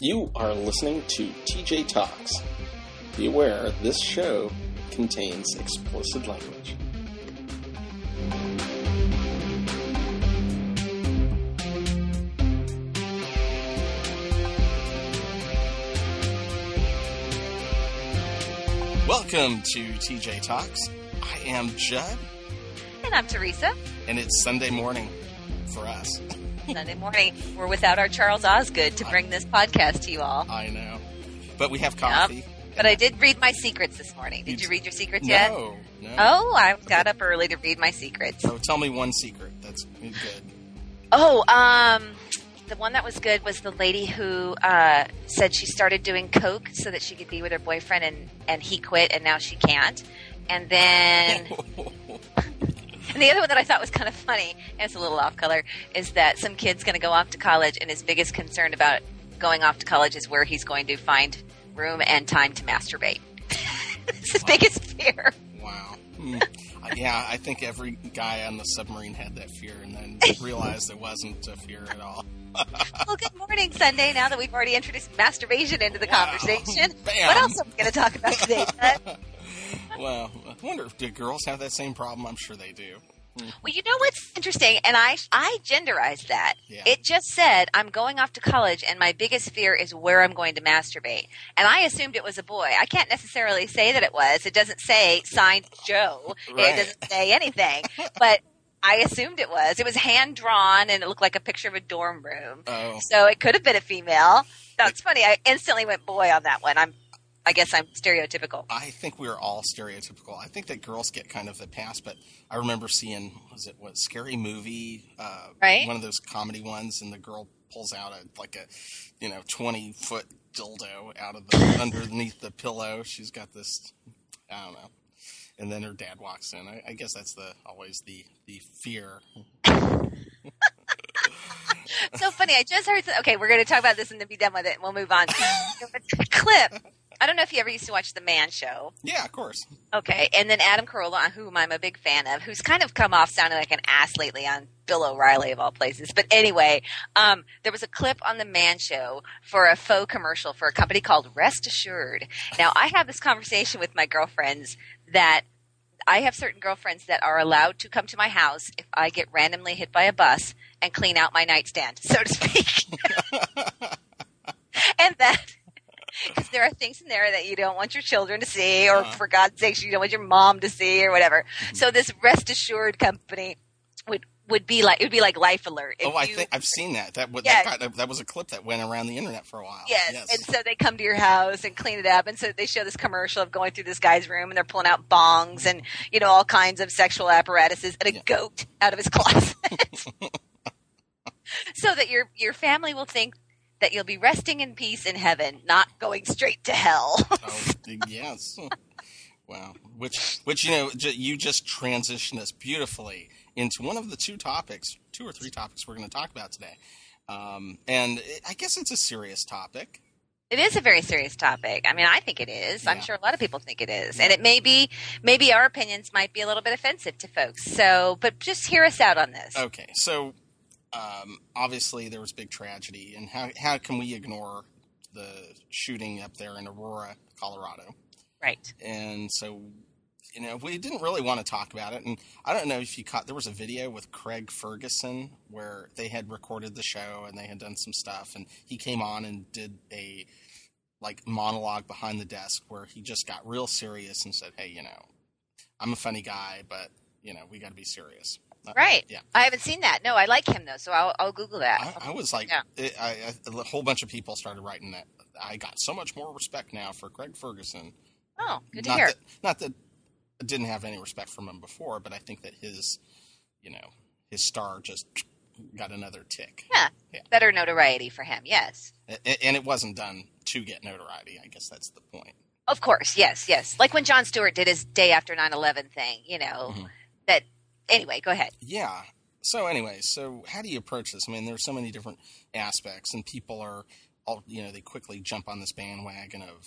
You are listening to TJ Talks. Be aware this show contains explicit language. Welcome to TJ Talks. I am Judd, And I'm Teresa. and it's Sunday morning for us. Sunday morning, we're without our Charles Osgood to bring this podcast to you all. I know. But we have coffee. But I did read my secrets this morning. Did You read your secrets No, yet? no. Oh, I got up early to read my secrets. So tell me one secret. That's good. Oh, um, the one that was good was the lady who uh, said she started doing coke so that she could be with her boyfriend, and and he quit, and now she can't. And then And the other one that I thought was kind of funny, and it's a little off color, is that some kid's going to go off to college, and his biggest concern about going off to college is where he's going to find room and time to masturbate. it's his biggest fear. wow. Uh, yeah, I think every guy on the submarine had that fear and then realized it wasn't a fear at all. Well, good morning, Sunday. Now that we've already introduced masturbation into the Wow. conversation, Bam. what else are we going to talk about today? Well, I wonder if do girls have that same problem? I'm sure they do. Hmm. Well, you know what's interesting, and I I genderized that. Yeah. It just said I'm going off to college, and my biggest fear is where I'm going to masturbate. And I assumed it was a boy. I can't necessarily say that it was. It doesn't say signed Joe. Right. It doesn't say anything, but I assumed it was. It was hand drawn, and it looked like a picture of a dorm room. Oh, So it could have been a female. That's funny. I instantly went boy on that one. I'm. I guess I'm stereotypical. I think we're all stereotypical. I think that girls get kind of the pass, but I remember seeing was it what scary movie, uh, Right. One of those comedy ones, and the girl pulls out a like a you know twenty foot dildo out of the underneath the pillow. She's got this, I don't know, and then her dad walks in. I, I guess that's the always the the fear. so funny. I just heard. Okay, we're going to talk about this and then be done with it. We'll move on. There was a clip. I don't know if you ever used to watch The Man Show. Yeah, of course. Okay, and then Adam Carolla, whom I'm a big fan of, who's kind of come off sounding like an ass lately on Bill O'Reilly of all places. But anyway, um, there was a clip on The Man Show for a faux commercial for a company called Rest Assured. Now, I have this conversation with my girlfriends that I have certain girlfriends that are allowed to come to my house if I get randomly hit by a bus and clean out my nightstand, so to speak. and that because there are things in there that you don't want your children to see, or Uh-huh. for God's sakes, you don't want your mom to see, or whatever. So this Rest Assured company would would be like it would be like Life Alert. If oh, I you- think I've seen that. That that, got, that was a clip that went around the internet for a while. Yes. And so they come to your house and clean it up. And so they show this commercial of going through this guy's room and they're pulling out bongs and, you know, all kinds of sexual apparatuses and a Yeah. goat out of his closet. so that your your family will think that you'll be resting in peace in heaven, not going straight to hell. Oh, yes. Wow. Which, which you know, you just transitioned us beautifully into one of the two topics, two or three topics we're going to talk about today. Um, and it, I guess it's a serious topic. It is a very serious topic. I mean, I think it is. I'm sure a lot of people think it is. And it may be, maybe our opinions might be a little bit offensive to folks. So, but just hear us out on this. Okay, so um, obviously there was big tragedy, and how how can we ignore the shooting up there in Aurora, Colorado? Right. and so you know we didn't really want to talk about it and i don't know if you caught there was a video with craig ferguson where they had recorded the show and they had done some stuff and he came on and did a like monologue behind the desk where he just got real serious and said hey you know i'm a funny guy but you know we got to be serious Right. yeah I haven't seen that. No, I like him though, so I'll, I'll Google that. I, I was like, Yeah. it, I, a whole bunch of people started writing that. I got so much more respect now for Craig Ferguson. oh, good to not hear. That, not that I didn't have any respect from him before, but I think that his, you know, his star just got another tick. yeah. Yeah. Better notoriety for him. Yes. And it wasn't done to get notoriety. I guess that's the point. Of course. Yes. Yes. Like when Jon Stewart did his day after 9/11 thing. You know Mhm. that. Anyway, go ahead. Yeah. So anyway, so how do you approach this? I mean, there's so many different aspects, and people are all you know they quickly jump on this bandwagon of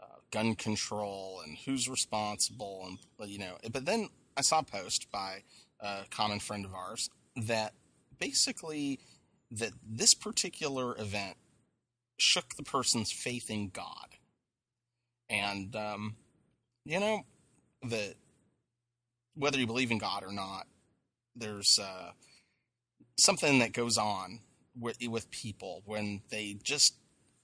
uh, gun control and who's responsible, and you know. But then I saw a post by a common friend of ours that basically that this particular event shook the person's faith in God. And um, you know, the whether you believe in God or not, there's uh, something that goes on with, with people when they just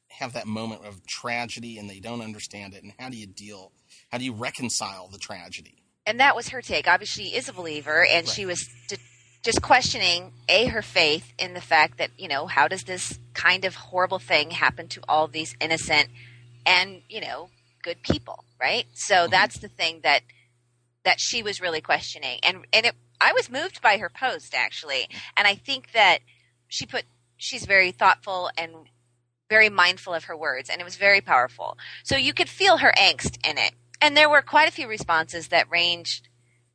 have that moment of tragedy and they don't understand it. And how do you deal? How do you reconcile the tragedy? And that was her take. Obviously, she is a believer, and right. she was d- just questioning a her faith in the fact that you know how does this kind of horrible thing happen to all these innocent and you know good people, right? So mm-hmm. that's the thing that that she was really questioning, and and it, I was moved by her post actually, and I think that she put she's very thoughtful and very mindful of her words, and it was very powerful. So you could feel her angst in it. And there were quite a few responses that ranged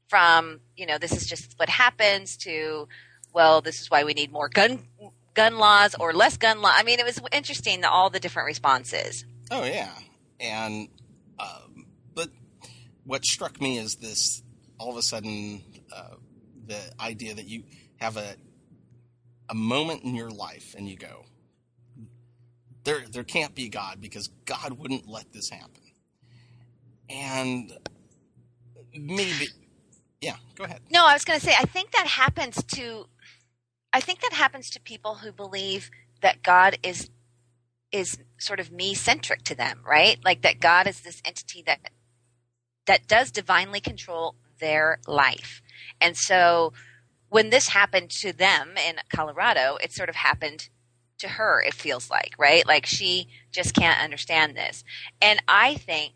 from, you know, this is just what happens to, well, this is why we need more gun gun laws or less gun law. I mean, it was interesting all the different responses. Oh yeah, and um, but what struck me is this: all of a sudden, uh, the idea that you have a a moment in your life and you go, there there can't be God because God wouldn't let this happen. And maybe yeah, go ahead. No, I was going to say I think that happens to I think that happens to people who believe that God is is sort of me centric to them, right? Like that God is this entity that that does divinely control their life. And so when this happened to them in Colorado, it sort of happened to her, it feels like, right? Like she just can't understand this. And I think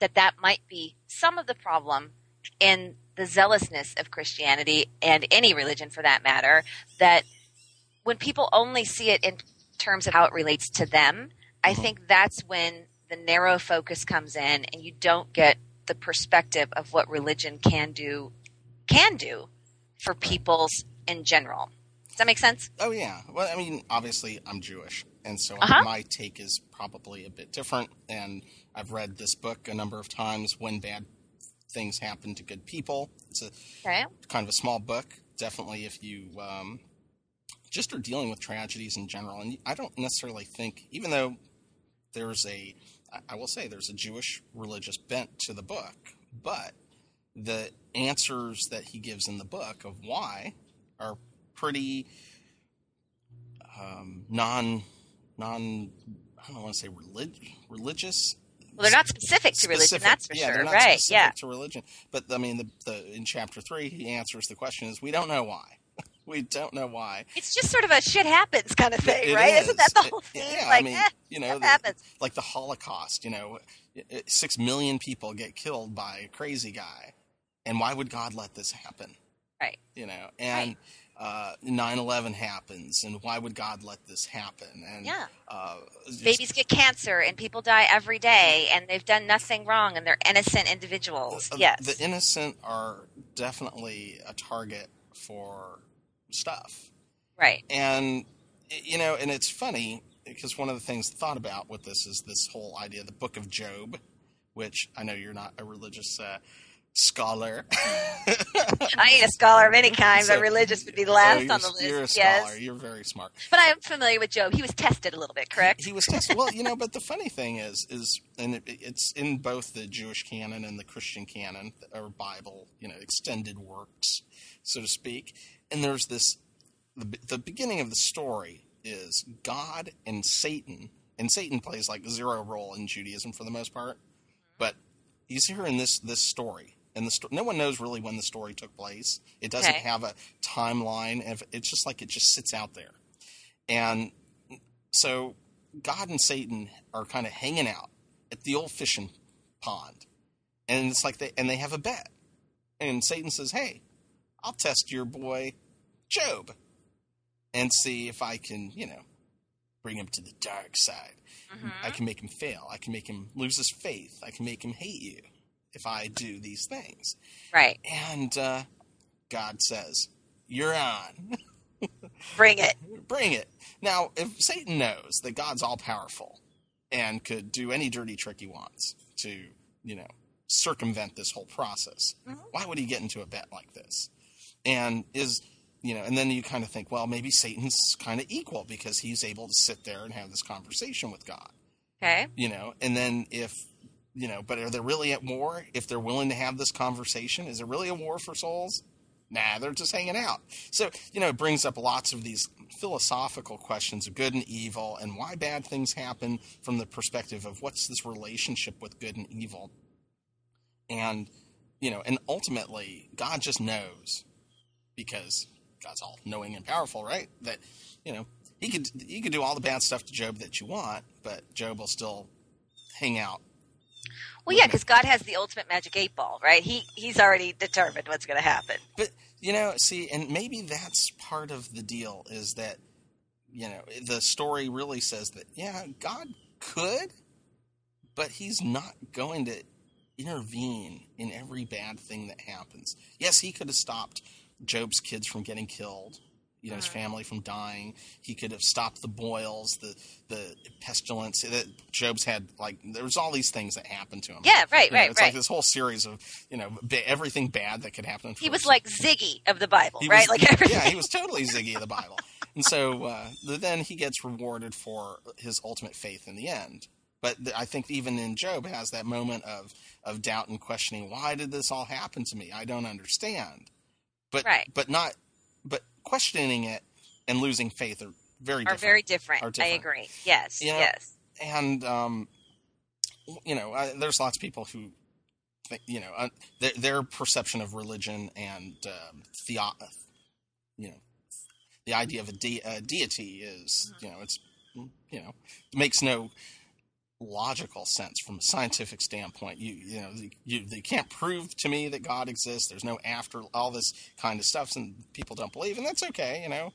that that might be some of the problem in the zealousness of Christianity and any religion for that matter, that when people only see it in terms of how it relates to them, I mm-hmm. think that's when the narrow focus comes in and you don't get the perspective of what religion can do can do for peoples in general. Does that make sense? Oh yeah. Well, I mean, obviously, I'm Jewish, and so uh-huh. my take is probably a bit different. And I've read this book a number of times. When bad things happen to good people, it's a okay. kind of a small book. Definitely, if you um, just are dealing with tragedies in general, and I don't necessarily think, even though there's a, I will say, there's a Jewish religious bent to the book, but the answers that he gives in the book of why are pretty um, non non I don't want to say relig- religious. Well, they're not specific to religion. That's for yeah, sure. right? yeah. To religion, but I mean, the, the in chapter three, he answers the question: "Is we don't know why." We don't know why. It's just sort of a shit happens kind of thing, it right? Is. not that the whole thing? Yeah, like, I mean, eh, you know, the, happens. like the Holocaust. You know, six million people get killed by a crazy guy, and why would God let this happen? Right. You know, and. Right uh, 9-11 happens and why would god let this happen and yeah uh, just, babies get cancer and people die every day and they've done nothing wrong and they're innocent individuals uh, yes the innocent are definitely a target for stuff right and you know and it's funny because one of the things thought about with this is this whole idea the book of job which i know you're not a religious uh, scholar. I ain't a scholar of any kind, so, but religious would be the last on the list. You're a scholar. Yes. You're very smart. But I am familiar with Job. He was tested a little bit, correct? He, was tested. well, you know, but the funny thing is, is and it, it's in both the Jewish canon and the Christian canon or Bible, you know, extended works, so to speak. And there's this. The, the beginning of the story is God and Satan, and Satan plays like zero role in Judaism for the most part, but he's here in this this story and the sto- no one knows really when the story took place. It doesn't okay. have a timeline. It's just like it just sits out there, and so God and Satan are kind of hanging out at the old fishing pond, and it's like they and they have a bet, and Satan says, "Hey, I'll test your boy Job, and see if I can, you know." Bring him to the dark side. Mm-hmm. I can make him fail. I can make him lose his faith. I can make him hate you if I do these things. Right. And uh, God says, You're on. Bring it. Bring it. Now, if Satan knows that God's all powerful and could do any dirty trick he wants to, you know, circumvent this whole process, mm-hmm. why would he get into a bet like this? And is you know, and then you kind of think, well, maybe Satan's kind of equal because he's able to sit there and have this conversation with God. Okay. You know, and then if you know, but are they really at war? If they're willing to have this conversation, is it really a war for souls? Nah, they're just hanging out. So, you know, it brings up lots of these philosophical questions of good and evil and why bad things happen from the perspective of what's this relationship with good and evil. And, you know, and ultimately, God just knows because God's all knowing and powerful, right? That, you know, he could he could do all the bad stuff to Job that you want, but Job will still hang out Well, yeah, because God has the ultimate magic eight ball, right? He he's already determined what's going to happen. But you know, see, and maybe that's part of the deal is that you know the story really says that yeah, God could, but He's not going to intervene in every bad thing that happens. Yes, He could have stopped Job's kids from getting killed. You know, his family from dying. He could have stopped the boils, the the pestilence. That Job's had like there was all these things that happened to him. Yeah, right, You know, right, It's right. like this whole series of you know ba- everything bad that could happen. He was like Ziggy of the Bible, he right? was- like everything. yeah, he was totally Ziggy of the Bible. And so uh, th- then he gets rewarded for his ultimate faith in the end. But th- I think even in Job has that moment of of doubt and questioning. Why did this all happen to me? I don't understand. But Right. but not but questioning it and losing faith are very are different. very different. Are I agree. Yes, You know, yes. and um, you know, uh, there's lots of people who, think, you know, uh, their, their perception of religion and um, theo, you know, the idea of a de- uh, deity is, you know, it's, you know, makes no logical sense from a scientific standpoint. You, you know, you, they can't prove to me that God exists. There's no after all this kind of stuff, and people don't believe, and that's okay, you know.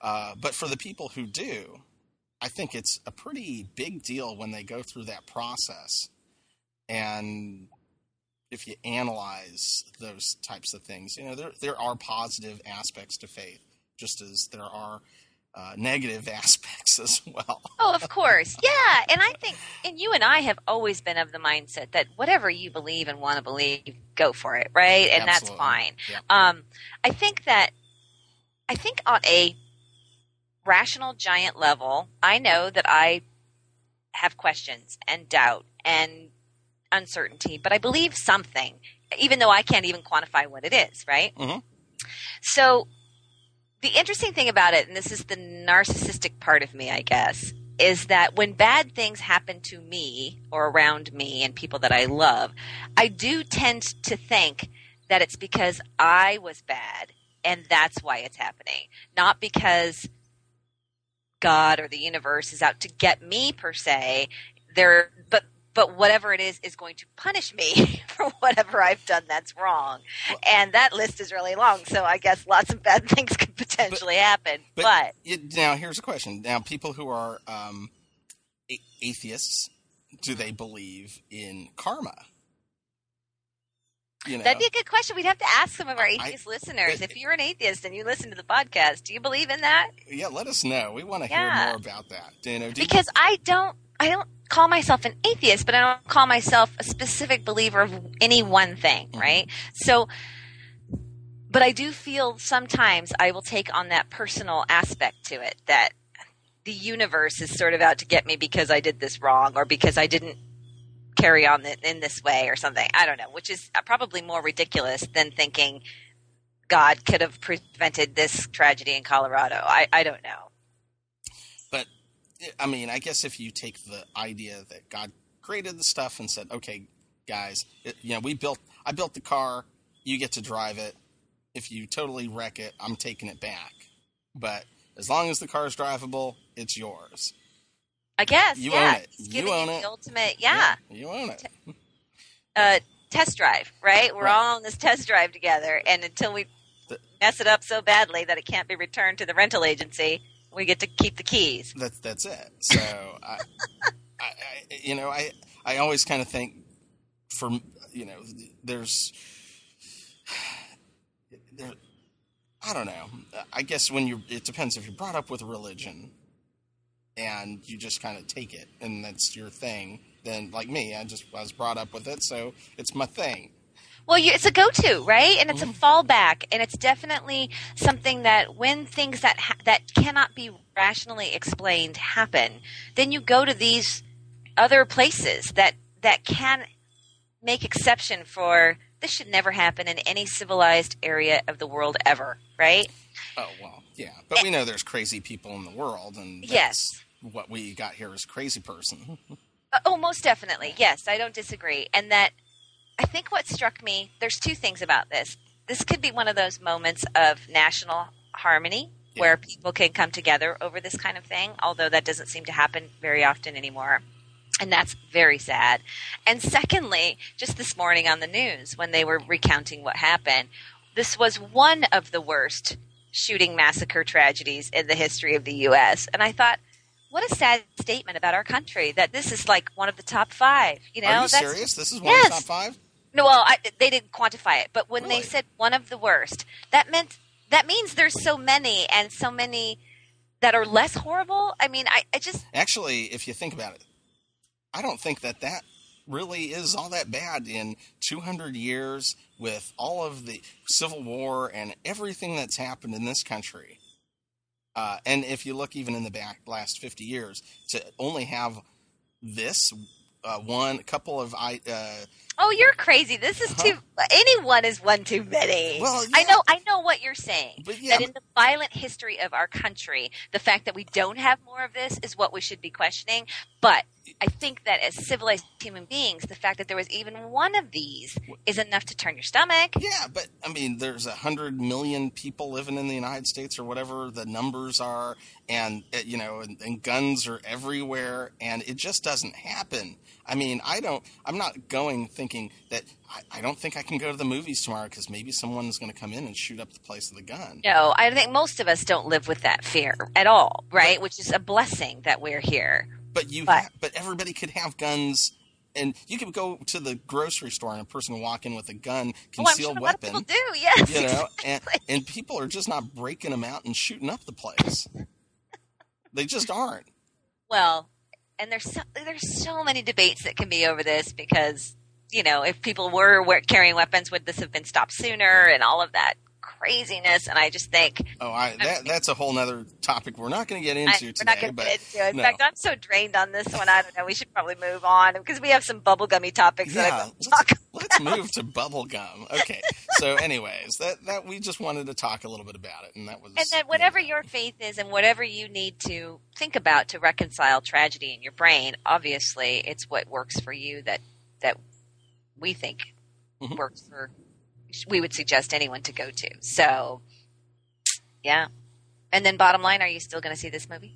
Uh, but for the people who do, I think it's a pretty big deal when they go through that process. And if you analyze those types of things, you know, there, there are positive aspects to faith, just as there are uh, negative aspects as well. Oh, of course. Yeah. And I think, and you and I have always been of the mindset that whatever you believe and want to believe, go for it, right? And that's fine. Yeah. Um, I think that, I think on a rational giant level, I know that I have questions and doubt and uncertainty, but I believe something, even though I can't even quantify what it is, right? Mhm. So the interesting thing about it, and this is the narcissistic part of me, I guess, is that when bad things happen to me or around me and people that I love, I do tend to think that it's because I was bad and that's why it's happening, not because God or the universe is out to get me per se. There, but but whatever it is is going to punish me for whatever I've done that's wrong. And that list is really long, so I guess lots of bad things could potentially happen. But, But, it, now here's a question: Now, people who are um, a- atheists, do they believe in karma? You know, that'd be a good question. We'd have to ask some of our I- atheist listeners. but- if you're an atheist and you listen to the podcast, do you believe in that? yeah, let us know. We want to Yeah. hear more about that. Do you know, you- Because I don't I don't call myself an atheist, but I don't call myself a specific believer of any one thing, Mhm. right? So but I do feel sometimes I will take on that personal aspect to it that the universe is sort of out to get me because I did this wrong or because I didn't carry on in this way or something. I don't know, which is probably more ridiculous than thinking God could have prevented this tragedy in Colorado. I, I don't know. I mean, I guess if you take the idea that God created the stuff and said, "Okay, guys, it, you know, we built, I built the car, you get to drive it. If you totally wreck it, I'm taking it back. But as long as the car is drivable, it's yours. I guess. You yeah. own it. It's You own it. the ultimate, yeah. you own it. Uh, test drive, right? We're Right. all on this test drive together, and until we mess it up so badly that it can't be returned to the rental agency, we get to keep the keys. That's that's it. So I, I, I, you know, I I always kind of think, for you know, there's there. I don't know. I guess when you, it depends if you're brought up with religion, and you just kind of take it, and that's your thing. Then, like me, I just I was brought up with it, so it's my thing. Well, you, it's a go-to, right? And it's Mm-hmm. a fallback, and it's definitely something that when things that ha- that cannot be rationally explained happen, then you go to these other places that that can make exception for this should never happen in any civilized area of the world ever, right? Oh well, yeah, but we know there's crazy people in the world, and Yes. what we got here is a crazy person. Uh, oh, most definitely. Yes, I don't disagree. And that I think what struck me, there's two things about this. This could be one of those moments of national harmony Yeah. where people can come together over this kind of thing, although that doesn't seem to happen very often anymore. And that's very sad. And secondly, just this morning on the news when they were recounting what happened, this was one of the worst shooting massacre tragedies in the history of the U.S. And I thought, what a sad statement about our country that this is like one of the top five. You know, Are you that's serious? This is one of the top five. No. Well, I, they didn't quantify it, but when Really? they said one of the worst, that meant that means there's so many and so many that are less horrible. I mean, I, I just Actually, if you think about it, I don't think that that really is all that bad in 200 years with all of the Civil War and everything that's happened in this country. Uh, and if you look even in the back last 50 years, to only have this uh, one couple of I uh, oh, you're crazy. This is too. Anyone is one too many. Well, I know. I know what you're saying. But yeah, that in the violent history of our country, the fact that we don't have more of this is what we should be questioning. But I think that as civilized human beings, the fact that there was even one of these is enough to turn your stomach. Yeah, but I mean, there's a hundred million people living in the United States, or whatever the numbers are, and uh, you know, and, and guns are everywhere, and it just doesn't happen. I mean, I don't. I'm not going thinking that. I, I don't think I can go to the movies tomorrow because maybe someone's going to come in and shoot up the place with a gun. No, I think most of us don't live with that fear at all, right? Which is a blessing that we're here. But you, But- ha- but everybody could have guns. And you could go to the grocery store and a person walk in with a gun, Oh, sure concealed a lot of weapon. people do. Yes, you know, and, and people are just not breaking them out and shooting up the place. they just aren't. Well, and there's so, there's so many debates that can be over this because you know if people were we- carrying weapons, would this have been stopped sooner and all of that craziness? And I just think Oh, I that that's a whole nother topic we're not going to get I, into we're not going to get into it. In no. fact, I'm so drained on this one. I don't know. We should probably move on because we have some bubblegummy topics that I yeah, want to talk. let's, let's move to bubblegum. Okay. So, anyways, that that we just wanted to talk a little bit about it, and that was And then whatever your faith is and whatever you need to think about to reconcile tragedy in your brain, obviously it's what works for you that that we think Mhm. works for we would suggest anyone to go to. So yeah. And then bottom line, are you still going to see this movie?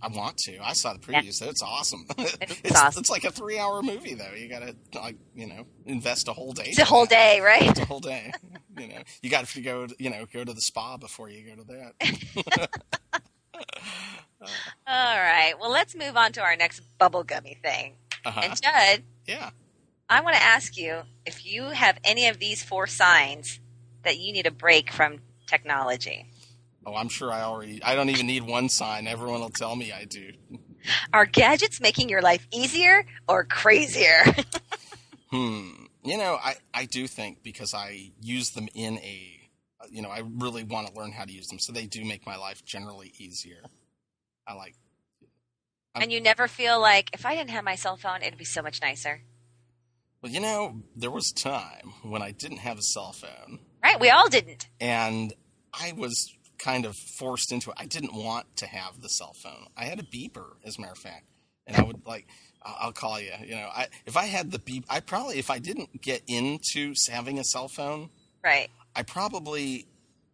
I want to. I saw the Yeah. preview, so it's awesome. It's it's, awesome. it's like a three-hour movie, though. You got to like you know invest a whole day. It's a whole that. day, right? It's a whole day. you know, you got to go. You know, go to the spa before you go to that. All right. Well, let's move on to our next bubblegummy thing. Uh-huh. And Judd, Yeah. I want to ask you if you have any of these four signs that you need a break from technology. Oh, I'm sure I already. I don't even need one sign. Everyone will tell me I do. Are gadgets making your life easier or crazier? Hmm. You know, I I do think because I use them in a. You know, I really want to learn how to use them, so they do make my life generally easier. I like. and you never feel like if I didn't have my cell phone, it'd be so much nicer. Well, you know, there was a time when I didn't have a cell phone, Right? We all didn't. and I was kind of forced into it. I didn't want to have the cell phone. I had a beeper, as a matter of fact, and I would like, "I'll call you. You know, I, if I had the beep, I probably, if I didn't get into having a cell phone, Right. I probably,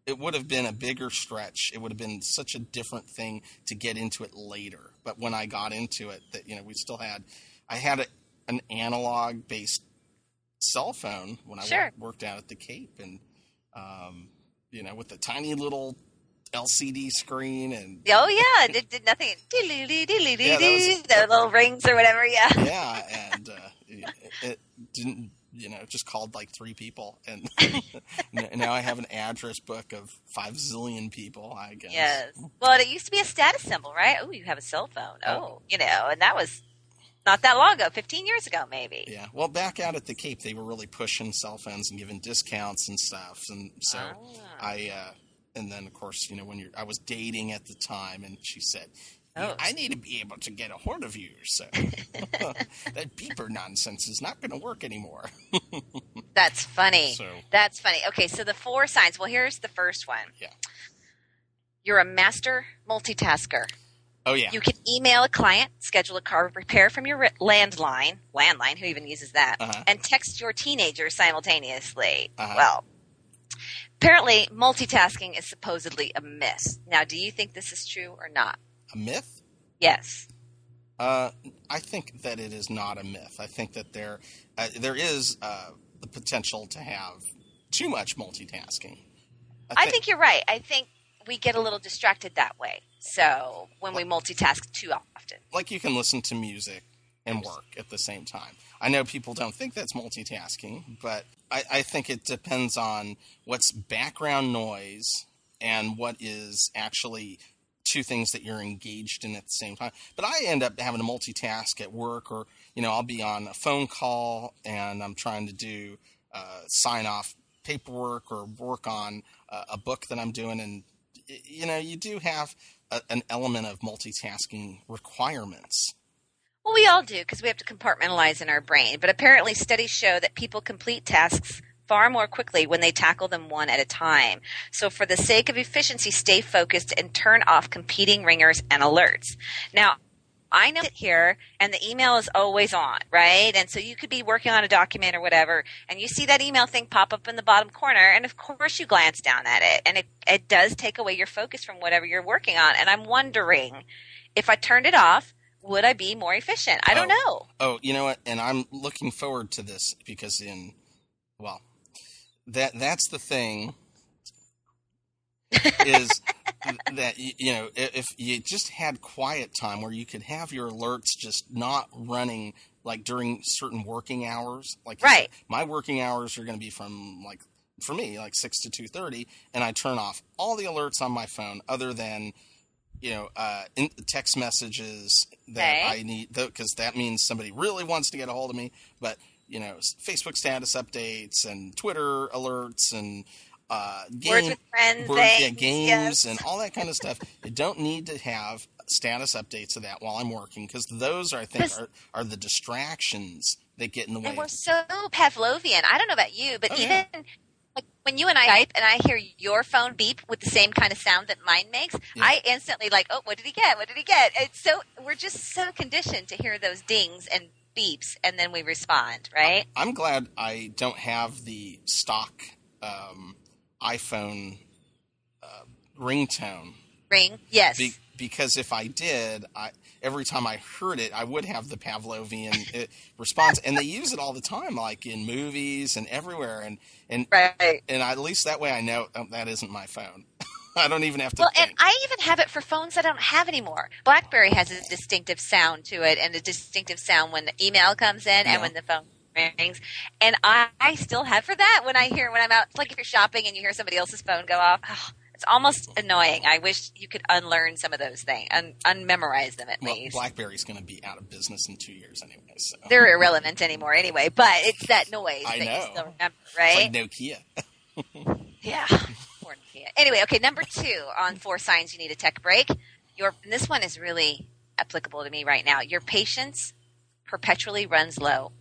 it would have been a bigger stretch. It would have been such a different thing to get into it later. But when I got into it, that you know, we still had, I had a, an analog based cell phone when I Sure. worked out at the Cape, and um, you know, with the tiny little LCD screen and Oh yeah, it did, did nothing. Yeah, that the little rings or whatever. Yeah. yeah, and uh, it, it didn't. You know, just called like three people, and now I have an address book of five zillion people. I guess. Yes. Well, it used to be a status symbol, right? Oh, you have a cell phone. Oh, you know, and that was not that long ago, 15 years ago, maybe. Yeah. Well, back out at the Cape, they were really pushing cell phones and giving discounts and stuff, and so Ah. I. Uh, and then, of course, you know, when you're, I was dating at the time, and she said, Oh. I need to be able to get a hold of you. So that beeper nonsense is not going to work anymore. That's funny. So- That's funny. Okay, so the four signs. Well, here's the first one. Yeah. You're a master multitasker. Oh yeah. You can email a client, schedule a car repair from your landline, landline, who even uses that, Uh-huh. and text your teenager simultaneously. Uh-huh. Well, apparently multitasking is supposedly a myth. Now, do you think this is true or not? a myth? Yes. Uh, I think that it is not a myth. I think that there uh, there is uh, the potential to have too much multitasking. I think you're right. I think we get a little distracted that way. So when we multitask too often. like you can listen to music and work at the same time. I know people don't think that's multitasking, but I, I think it depends on what's background noise and what is actually two things that you're engaged in at the same time. But I end up having to multitask at work, or you know, I'll be on a phone call and I'm trying to do uh, sign off paperwork or work on uh, a book that I'm doing, and you know, you do have a, an element of multitasking requirements. Well, we all do because we have to compartmentalize in our brain. But apparently, studies show that people complete tasks far more quickly when they tackle them one at a time. So, for the sake of efficiency, stay focused and turn off competing ringers and alerts. Now, I know it here, and the email is always on, right? And so you could be working on a document or whatever, and you see that email thing pop up in the bottom corner, and of course you glance down at it, and it, it does take away your focus from whatever you're working on. And I'm wondering if I turned it off, would I be more efficient? I don't Oh. know. Oh, you know what? And I'm looking forward to this because in well, that that's the thing is that you know if you just had quiet time where you could have your alerts just not running like during certain working hours like Right. my working hours are going to be from like for me like 6 to 2:30 and I turn off all the alerts on my phone other than you know uh in, text messages that Okay. I need because that means somebody really wants to get a hold of me but you know Facebook status updates and Twitter alerts and uh, game, Words with friends, word- yeah, games yes. and all that kind of stuff. You don't need to have status updates of that while I'm working because those are, I think, are, are the distractions that get in the way. And we're so Pavlovian. I don't know about you, but Oh, even yeah. like when you and I type and I hear your phone beep with the same kind of sound that mine makes, Yeah. I instantly like, oh, what did he get? What did he get? It's so we're just so conditioned to hear those dings and beeps, and then we respond, right? I'm glad I don't have the stock um, iPhone uh, ringtone Ring, yes. Be- because if I did, I every time I heard it, I would have the Pavlovian uh, response, and they use it all the time, like in movies and everywhere, and and right. and at least that way I know oh, that isn't my phone. I don't even have to Well, and. I even have it for phones I don't have anymore. BlackBerry has a distinctive sound to it, and a distinctive sound when the email comes in Yeah. and when the phone rings. And I, I still have for that when I hear when I'm out, like if you're shopping and you hear somebody else's phone go off. oh, it's almost annoying. I wish you could unlearn some of those things, un- unmemorize them at well, least. BlackBerry's going to be out of business in two years anyway. So They're irrelevant anymore anyway, but it's that noise I that know. you still remember, It's right? like Nokia. Yeah. Poor Nokia. Anyway, okay, number two on four signs you need a tech break. Your and this one is really applicable to me right now. Your patience perpetually runs low.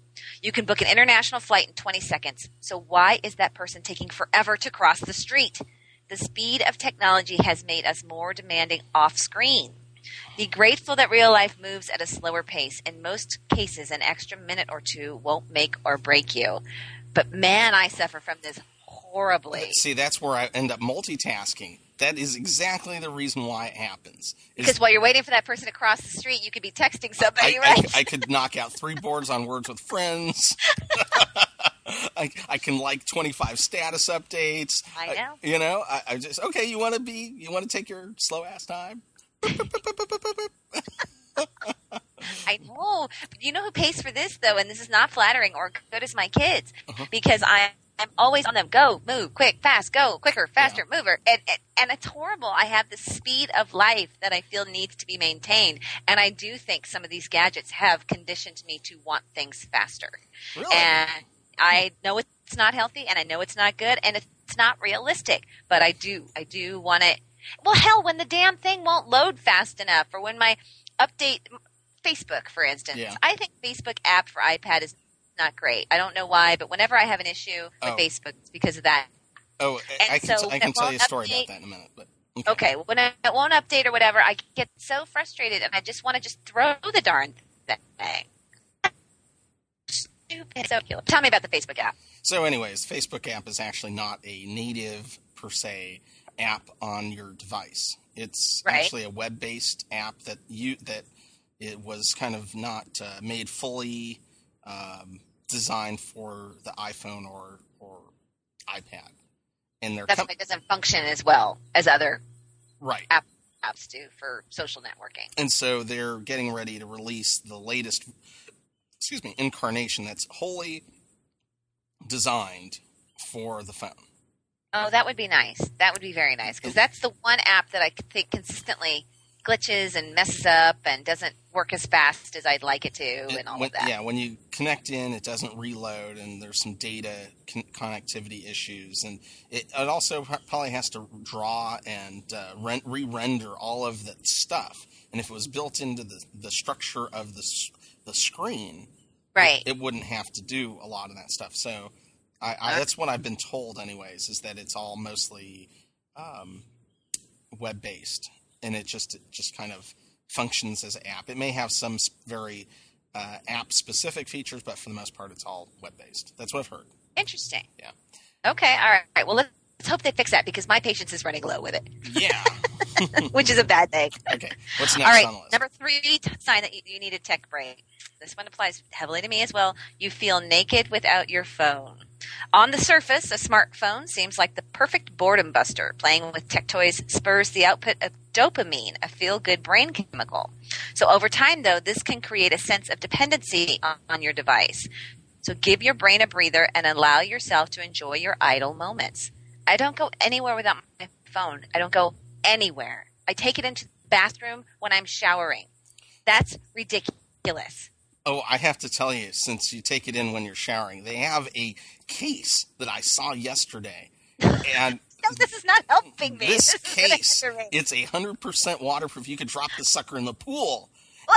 You can book an international flight in 20 seconds. So why is that person taking forever to cross the street? The speed of technology has made us more demanding off screen. Be grateful that real life moves at a slower pace. In most cases, an extra minute or two won't make or break you. But man, I suffer from this horribly. See, that's where I end up multitasking. That is exactly the reason why it happens. Because while you're waiting for that person across the street, you could be texting somebody, I- right? I could knock out three boards on Words with Friends. I, I can like 25 status updates. I know. you know, I, I just, okay, you want to be, you want to take your slow ass time? I know. But you know who pays for this though, and this is not flattering or good as my kids, Uh-huh. because I I'm always on them. Go, move, quick, fast, go, quicker, faster, mover. And, and, and it's horrible. I have the speed of life that I feel needs to be maintained. And I do think some of these gadgets have conditioned me to want things faster. Really? And I know it's not healthy and I know it's not good and it's not realistic, but I do, I do want it. Well, hell, when the damn thing won't load fast enough or when my update, Facebook, for instance, Yeah. I think Facebook app for iPad is not great. I don't know why, but whenever I have an issue with Oh. Facebook, it's because of that. oh, I- I can, so t- I can tell you a story update- about that in a minute. But Okay, when it it won't update or whatever, I get so frustrated and I just want to just throw the darn thing. Stupid. So, tell me about the Facebook app. So, anyways, Facebook app is actually not a native per se app on your device. It's Right. actually a web-based app that you that it was kind of not uh, made fully um, designed for the iPhone or or iPad. And they're That's com- why it doesn't function as well as other right. apps do for social networking. and so they're getting ready to release the latest excuse me incarnation that's wholly designed for the phone Oh, that would be nice. That would be very nice because that's the one app that I think consistently glitches and messes up and doesn't work as fast as I'd like it to, It- and all when, of that. yeah when you connect in it doesn't reload and there's some data con- connectivity issues and it, it also probably has to draw and uh, re-render all of that stuff and if it was built into the, the structure of the, the screen Right. it wouldn't have to do a lot of that stuff. So I, I, that's what I've been told, anyways, is that it's all mostly um, web based, and it just it just kind of functions as an app. It may have some very uh, app specific features, but for the most part, it's all web based. That's what I've heard. Interesting. Yeah. Okay. All right. Well, let's hope they fix that because my patience is running low with it, Yeah. which is a bad thing. okay. What's next All right, on the list? number three t- sign that you, you need a tech break. This one applies heavily to me as well. You feel naked without your phone. On the surface, a smartphone seems like the perfect boredom buster. Playing with tech toys spurs the output of dopamine, a feel good brain chemical. So over time, though, this can create a sense of dependency on, on your device. So give your brain a breather and allow yourself to enjoy your idle moments. I don't go anywhere without my phone. I don't go anywhere. I take it into the bathroom when I'm showering. That's ridiculous. Oh, I have to tell you, since you take it in when you're showering, they have a case that I saw yesterday, and No, this is not helping me. this is gonna case, it's a hundred percent waterproof. You could drop the sucker in the pool,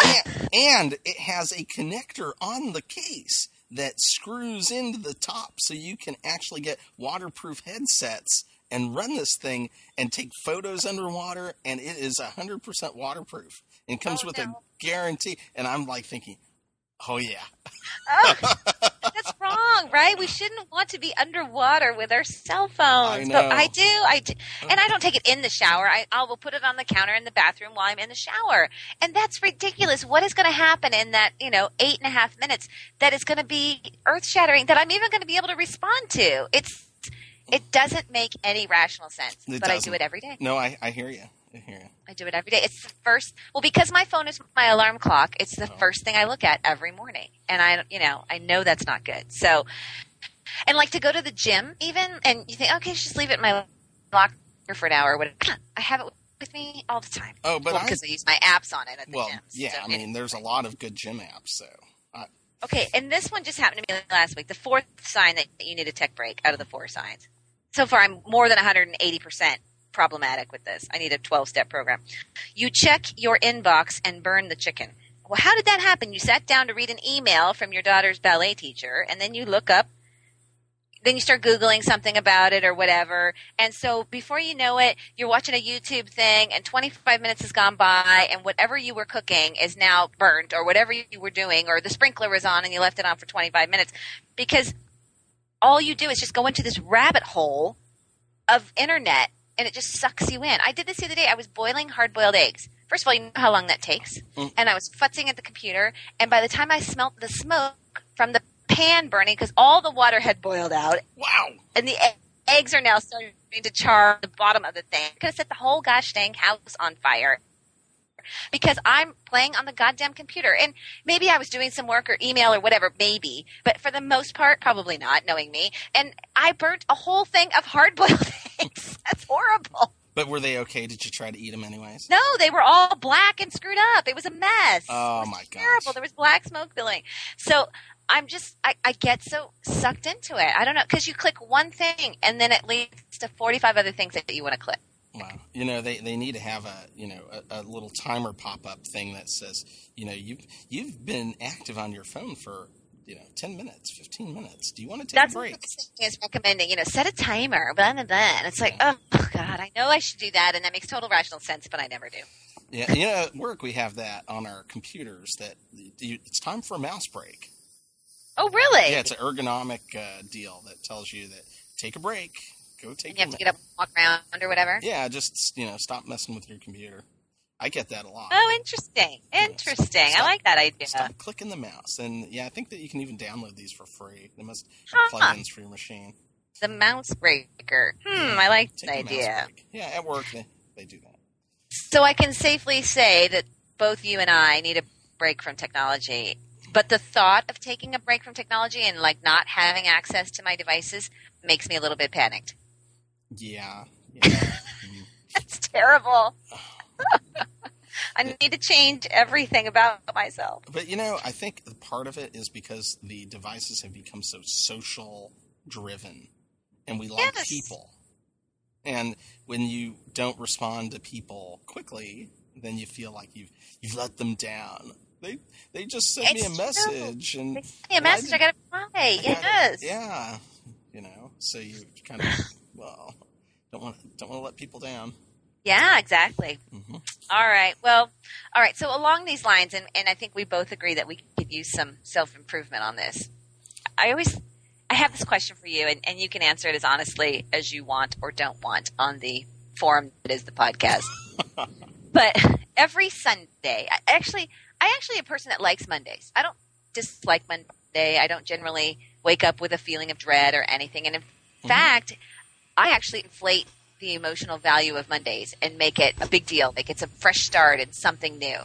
and, and it has a connector on the case that screws into the top, so you can actually get waterproof headsets and run this thing and take photos underwater. And it is a hundred percent waterproof. And comes Oh, with no. a guarantee. And I'm like thinking, oh yeah, Oh, wrong, right? We shouldn't want to be underwater with our cell phones. I But. I do. I do. And I don't take it in the shower. I, I will put it on the counter in the bathroom while I'm in the shower. And that's ridiculous. What is going to happen in that, you know, eight and a half minutes that is going to be earth shattering that I'm even going to be able to respond to? It's, it doesn't make any rational sense. It but I doesn't. do it every day. no, I, I hear you. I hear you. I do it every day. It's the first. Well, because my phone is my alarm clock. It's the Oh. first thing I look at every morning, and I, you know, I know that's not good. So, and like to go to the gym, even, and you think, okay, just leave it in my locker for an hour. Or whatever. I have it with me all the time. Oh, but well, I because I use my apps on it at the well, gym. yeah. So I mean, there's a lot of good gym apps. So I, Okay, and this one just happened to me last week. The fourth sign that you need a tech break out of the four signs. So far, I'm more than 180% problematic with this. I need a 12 step program. You check your inbox and burn the chicken. Well, how did that happen? You sat down to read an email from your daughter's ballet teacher, and then you look up, then you start Googling something about it or whatever. And so before you know it, you're watching a YouTube thing, and 25 minutes has gone by, and whatever you were cooking is now burnt, or whatever you were doing, or the sprinkler was on and you left it on for 25 minutes. Because all you do is just go into this rabbit hole of internet and it just sucks you in. I did this the other day. I was boiling hard boiled eggs. First of all, you know how long that takes. Mm. And I was futzing at the computer, and by the time I smelt the smoke from the pan burning, because all the water had boiled out, wow. and the eggs are now starting to char the bottom of the thing. Could have set the whole gosh dang house on fire. Because I'm playing on the goddamn computer. And maybe I was doing some work or email or whatever, maybe. But for the most part, probably not, knowing me. And I burnt a whole thing of hard boiled eggs. That's horrible. But were they okay? Did you try to eat them anyways? No, they were all black and screwed up. It was a mess. Oh my god! terrible. There was black smoke billowing. So I'm just, I, I get so sucked into it. I don't know, because you click one thing and then it leads to 45 other things that you want to click. Wow. You know, they, they need to have a you know a, a little timer pop up thing that says, you know, you've you've been active on your phone for you know ten minutes, fifteen minutes. Do you want to take That's a what break? thing is recommending. You know, set a timer. Blah blah blah. And it's like, oh god, I know I should do that, and that makes total rational sense, but I never do. Yeah, you know, at work we have that on our computers that you, it's time for a mouse break. Oh really? Yeah, it's an ergonomic uh, deal that tells you that take a break, go take. and you have to get up, and walk around, or whatever. Yeah, just you know, stop messing with your computer. I get that a lot. Oh, interesting. Interesting. I Stop- like that idea. Stop clicking the mouse, and yeah, I think that you can even download these for free. They must Huh. have plugins for your machine. The mouse breaker. Hmm, I like Take the mouse idea. Yeah, at work they, they do that. So I can safely say that both you and I need a break from technology. But the thought of taking a break from technology and like not having access to my devices makes me a little bit panicked. Yeah. yeah. That's terrible. I need to change everything about myself. But you know, I think part of it is because the devices have become so social driven, and we like Yes. people. And when you don't respond to people quickly, then you feel like you've you've let them down. They they just sent me It's a true. message and They sent me a message. I did- got to reply. I gotta- Yes. yeah, you know. So you kind of well don't want don't want to let people down. Yeah, exactly. hmm All right. Well, all right. So along these lines, and, and I think we both agree that we could use some self improvement on this. I always, I have this question for you, and, and you can answer it as honestly as you want or don't want on the forum that is the podcast. but every Sunday, I actually, I actually a person that likes Mondays. I don't dislike Monday. I don't generally wake up with a feeling of dread or anything. And in Mhm. fact, I actually inflate the emotional value of Mondays and make it a big deal. like it's a fresh start and something new.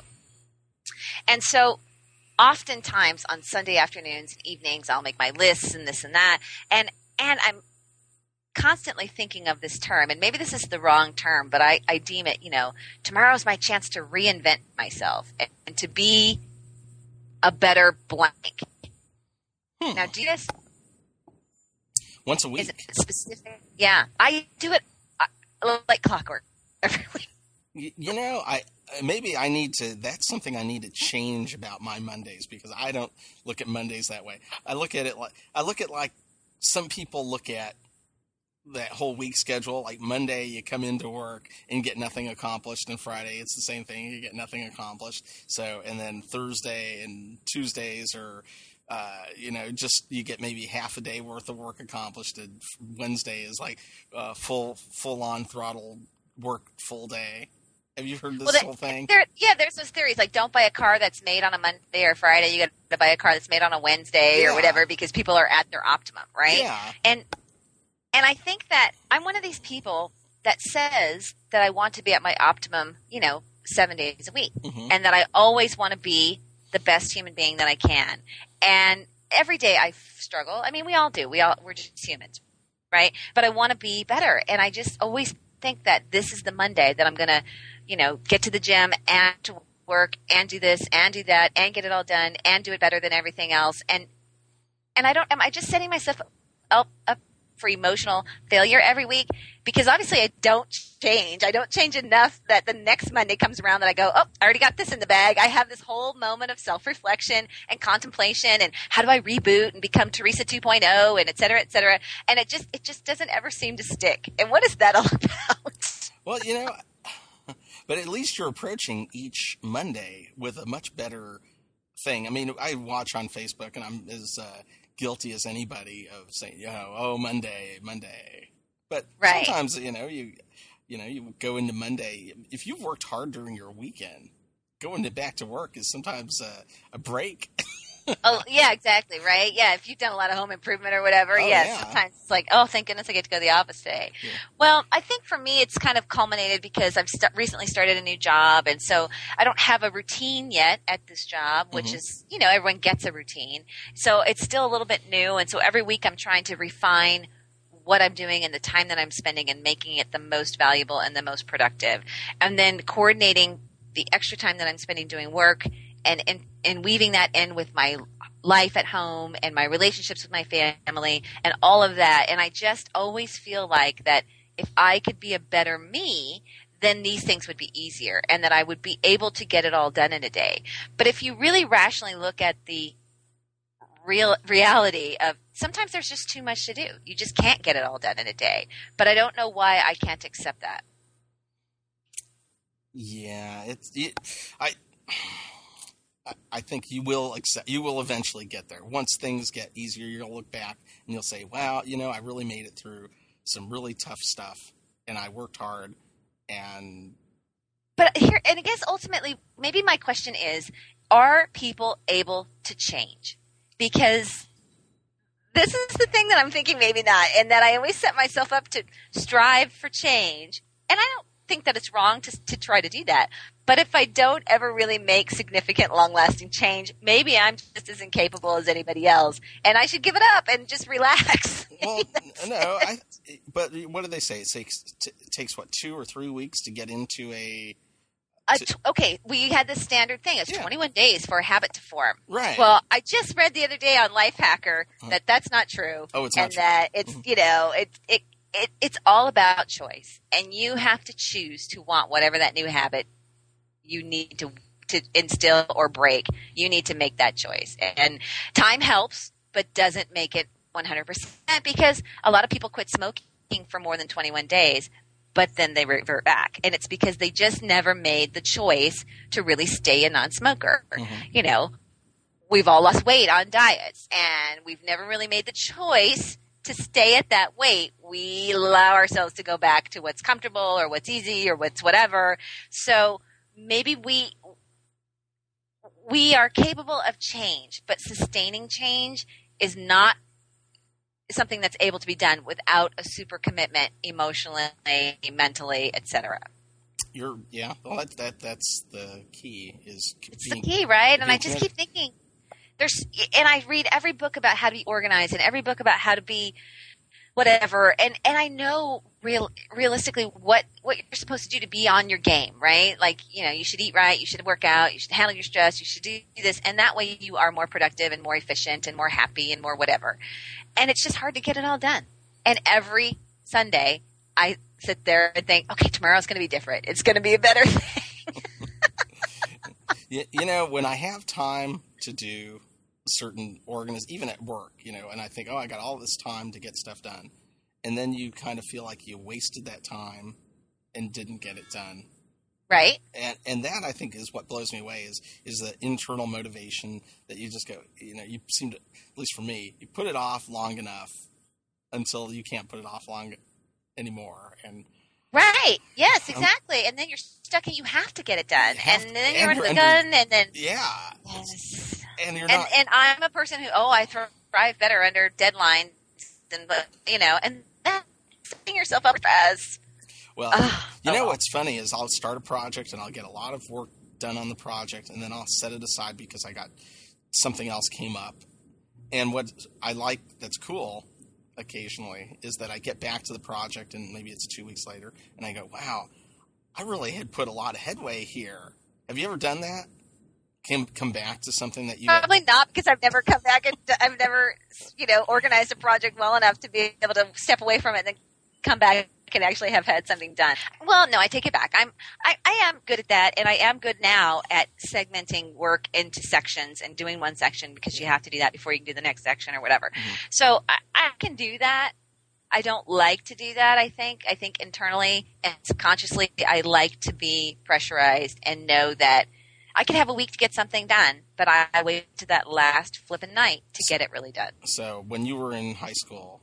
And so oftentimes on Sunday afternoons and evenings, I'll make my lists and this and that. And, and I'm constantly thinking of this term, and maybe this is the wrong term, but I, I deem it, you know, tomorrow's my chance to reinvent myself and, and to be a better blank. Hmm. Now, do this Once a week. is it specific? Yeah, I do it uh, like clockwork every week. Y- You know, I maybe I need to. That's something I need to change about my Mondays because I don't look at Mondays that way. I look at it like I look at like some people look at that whole week schedule. Like Monday, you come into work and get nothing accomplished, and Friday it's the same thing. You get nothing accomplished. So, and then Thursday and Tuesdays are. Uh, you know, just you get maybe half a day worth of work accomplished. And Wednesday is like uh, full full on throttle work full day. Have you heard this Well, whole thing? There, yeah, there's those theories like don't buy a car that's made on a Monday or Friday. You got to buy a car that's made on a Wednesday Yeah. or whatever because people are at their optimum, right? Yeah. And and I think that I'm one of these people that says that I want to be at my optimum, you know, seven days a week, hmm and that I always want to be the best human being that I can. And every day I struggle. I mean, we all do. We all we're just humans, right? But I want to be better, and I just always think that this is the Monday that I'm going to, you know, get to the gym and to work and do this and do that and get it all done and do it better than everything else. And and I don't. Am I just setting myself up, up for emotional failure every week? Because obviously I don't change. I don't change enough that the next Monday comes around that I go, oh, I already got this in the bag. I have this whole moment of self reflection and contemplation and how do I reboot and become Teresa 2.0 and et cetera, et cetera. And it just it just doesn't ever seem to stick. And what is that all about? Well, you know, but at least you're approaching each Monday with a much better thing. I mean, I watch on Facebook, and I'm as uh, guilty as anybody of saying, you know, oh, Monday, Monday. But Right. sometimes, you know, you you know, you go into Monday. If you've worked hard during your weekend, going to back to work is sometimes a, a break. oh yeah, exactly, right? Yeah, if you've done a lot of home improvement or whatever, Oh, yeah, yeah. sometimes it's like, oh, thank goodness I get to go to the office today. Yeah. Well, I think for me, it's kind of culminated because I've st- recently started a new job, and so I don't have a routine yet at this job, which Mhm. is, you know, everyone gets a routine, so it's still a little bit new, and so every week I'm trying to refine what I'm doing and the time that I'm spending and making it the most valuable and the most productive. And then coordinating the extra time that I'm spending doing work and, and, and weaving that in with my life at home and my relationships with my family and all of that. And I just always feel like that if I could be a better me, then these things would be easier and that I would be able to get it all done in a day. But if you really rationally look at the real reality of sometimes there's just too much to do. You just can't get it all done in a day. But I don't know why I can't accept that. Yeah, it's it, I. I- think you will accept. You will eventually get there. Once things get easier, you'll look back and you'll say, "Wow, you know, I really made it through some really tough stuff, and I worked hard." And But here, and I guess ultimately, maybe my question is are people able to change? Because this is the thing that I'm thinking maybe not, and that I always set myself up to strive for change. And I don't think that it's wrong to, to try to do that. But if I don't ever really make significant, long lasting change, maybe I'm just as incapable as anybody else, and I should give it up and just relax. well, no, I. But what do they say? It takes t- takes what two or three weeks to get into a t- okay, we had this standard thing. It's Yeah. 21 days for a habit to form. right. Well, I just read the other day on Lifehacker mm-hmm. that that's not true, oh, it's and not true. that it's mm-hmm. you know it it. It, it's all about choice, and you have to choose to want whatever that new habit you need to to instill or break. You need to make that choice, and time helps, but doesn't make it 100% because a lot of people quit smoking for more than 21 days, but then they revert back, and it's because they just never made the choice to really stay a non-smoker. Mhm. You know, we've all lost weight on diets and we've never really made the choice to stay at that weight. We allow ourselves to go back to what's comfortable or what's easy or what's whatever. So maybe we we are capable of change, but sustaining change is not something that's able to be done without a super commitment emotionally, mentally, etc. You're yeah. Well, that, that that's the key is It's the key, right? And I just keep thinking there's and I read every book about how to be organized and every book about how to be whatever and and I know real realistically what what you're supposed to do to be on your game, right? Like, you know, you should eat right, you should work out, you should handle your stress, you should do this and that way you are more productive and more efficient and more happy and more whatever. And it's just hard to get it all done. And every Sunday I sit there and think, okay, tomorrow's going to be different. It's going to be a better thing. you, you know when I have time to do certain organiz even at work, you know, and I think, oh, I got all this time to get stuff done, and then you kind of feel like you wasted that time and didn't get it done. right? and and that I think is what blows me away is is the internal motivation that you just go you know you seem to at least for me you put it off long enough until you can't put it off long anymore and Right. Yes, exactly. And then you're stuck and you have to get it done. Um, And to- then you're under the gun and then yeah yes. and you're And not and I'm a person who oh I thrive better under deadlines than but you know, and yourself up as well Ugh, you oh know well. what's funny is I'll start a project and I'll get a lot of work done on the project and then I'll set it aside because I got something else came up and what I like that's cool occasionally is that I get back to the project and maybe it's two weeks later and I go, wow, I really had put a lot of headway here. Have you ever done that? Come come back to something that you Probably not because I've never come back and I've never, you know, organized a project well enough to be able to step away from it and then come back and actually have had something done. Well, no, I take it back. I'm, I, I am good at that, and I am good now at segmenting work into sections and doing one section because you have to do that before you can do the next section or whatever. Mhm. So I, I can do that. I don't like to do that. I think. I think internally and subconsciously, I like to be pressurized and know that I could have a week to get something done, but I, wait to that last flippin' night to get it really done. so when you were in high school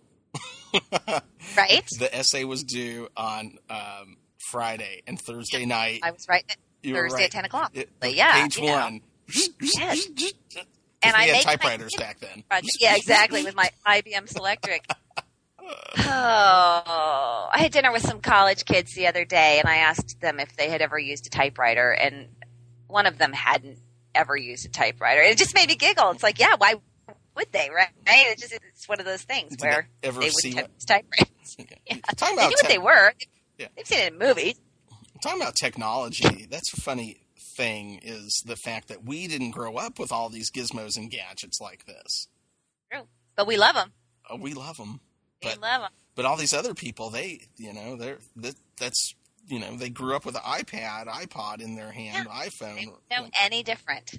Right? the essay was due on um, Friday and Thursday night I was right. Thursday right. at ten o'clock. It- But yeah, page one Yes. and I had typewriters back then. project. Yeah, exactly. With my IBM Selectric. Oh, I had dinner with some college kids the other day, and I asked them if they had ever used a typewriter, and one of them hadn't ever used a typewriter. It just made me giggle. It's like, yeah, why would they? Right? It's just it's one of those things Did where they ever they see what- use typewriters. Yeah. Talking They about knew what they were. Yeah. They've seen it in movies. talking about technology, that's a funny thing is the fact that we didn't grow up with all these gizmos and gadgets like this. True. But we love them. Oh, uh, we love them, We But- love them. but all these other people, they, you know, they're that, that's you know, they grew up with an iPad, iPod in their hand, iPhone. They don't know any different.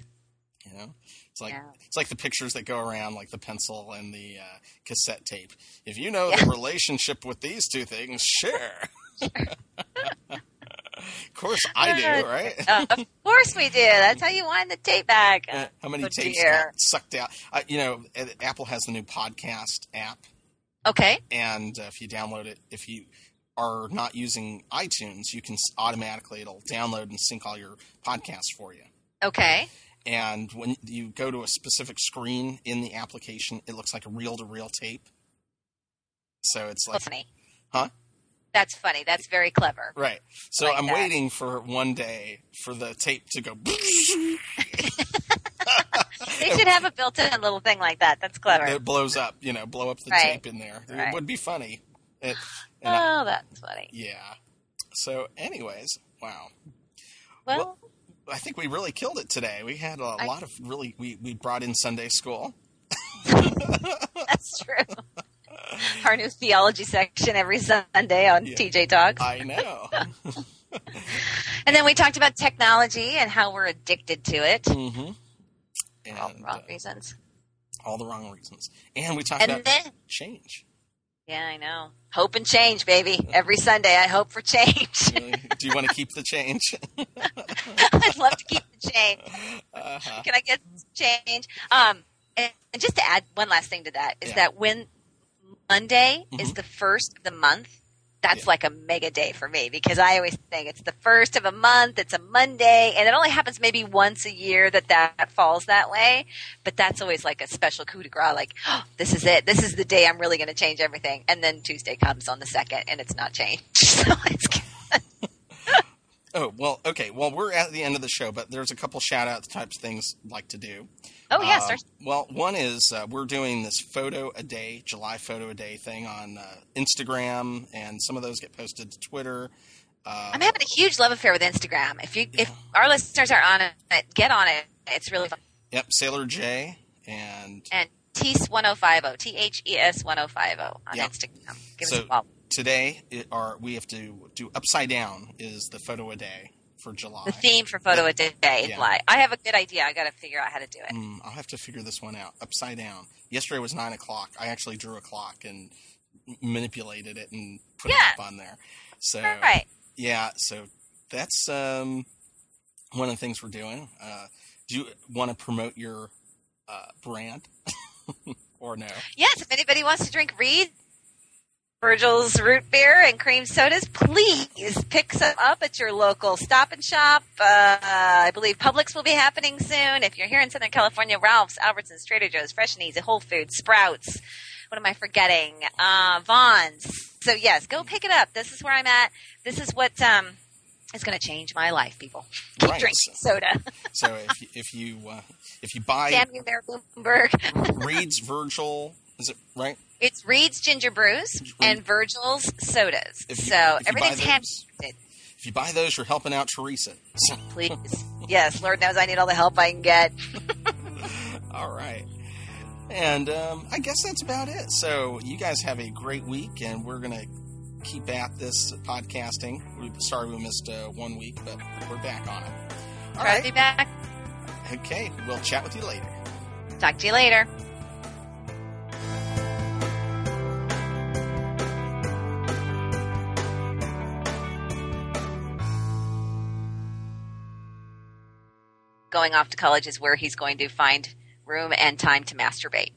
You know, it's like Yeah. it's like the pictures that go around, like the pencil and the uh, cassette tape. If you know Yeah. the relationship with these two things, share. of course, I do, right? Uh, of course we do. That's how you wind the tape back. Uh, How many Oh, tapes sucked out? Uh, you know, uh, Apple has the new podcast app, Okay. and uh, if you download it, if you are not using iTunes, you can automatically it'll download and sync all your podcasts for you. Okay. And when you go to a specific screen in the application, it looks like a reel-to-reel tape. So it's like That's funny. Huh? That's funny. That's very clever. right. So Like I'm that. waiting for one day for the tape to go. They should have a built-in little thing like that. That's clever. it blows up, you know, blow up the Right. tape in there. It would be funny. It, and I- Oh, that's funny. yeah. So, anyways, wow. Well, I think we really killed it today. We had a I- lot of really. We, we brought in Sunday school. that's true. Our new theology section every Sunday on Yeah. TJ Talks. I know. And then we talked about technology and how we're addicted to it hmm And all the wrong uh, reasons. all the wrong reasons. And we talked And about then, change. Yeah, I know. Hope and change, baby. Every Sunday, I hope for change. Do you want to keep the change? I'd love to keep the change. uh-huh. Can I get change? Um, and, and just to add one last thing to that is Yeah. that when Monday is Mhm. the first of the month, that's Yeah. like a mega day for me because I always think it's the first of a month, it's a Monday, and it only happens maybe once a year that that falls that way. But that's always like a special coup de grace, like, oh, this is it. This is the day I'm really going to change everything. And then Tuesday comes on the second and it's not changed. So it's Oh well, okay. Well, we're at the end of the show, but there's a couple shout out types of things I'd like to do. Oh, yeah, Uh. Well, one is uh, we're doing this photo a day, July photo a day thing on uh, Instagram, and some of those get posted to Twitter. Uh, I'm having a huge love affair with Instagram. If you, if our listeners are on it, get on it. It's really fun. yep, Sailor J, and And Tes 1050, T H E S 1050 on Yeah. Instagram. Give So- us a follow. Today it are we have to do upside down is the photo a day for July. The theme for Photo a Day is Yeah. live. I have a good idea. I got to figure out how to do it. Mm, I'll have to figure this one out. Upside down. Yesterday was nine o'clock. I actually drew a clock and manipulated it and put Yeah. it up on there. So right. yeah, so that's um, one of the things we're doing. Uh, do you want to promote your uh, brand or no? Yes, if anybody wants to drink Reed, Virgil's root beer and cream sodas, please pick some up at your local stop and shop. Uh, I believe Publix will be happening soon. If you're here in Southern California, Ralph's, Albertsons, Trader Joe's, Fresh and Easy, Whole Foods, Sprouts. What am I forgetting? Uh, Vons. So yes, go pick it up. This is where I'm at. This is what um, is going to change my life, people. Keep Right. drinking soda. So if you, if you uh, if you buy there, Bloomberg. Reed's Virgil, is it right? It's Reed's Ginger Brews and Virgil's Sodas. You- so everything's hand If you buy those, you're helping out Teresa. So, please. yes, Lord knows I need all the help I can get. all right. And um, I guess that's about it. So you guys have a great week, and we're gonna keep at this podcasting. We sorry we missed uh, one week, but we're back on it. All to be right. back. Okay. We'll chat with you later. Talk to you later. Going off to college is where he's going to find room and time to masturbate.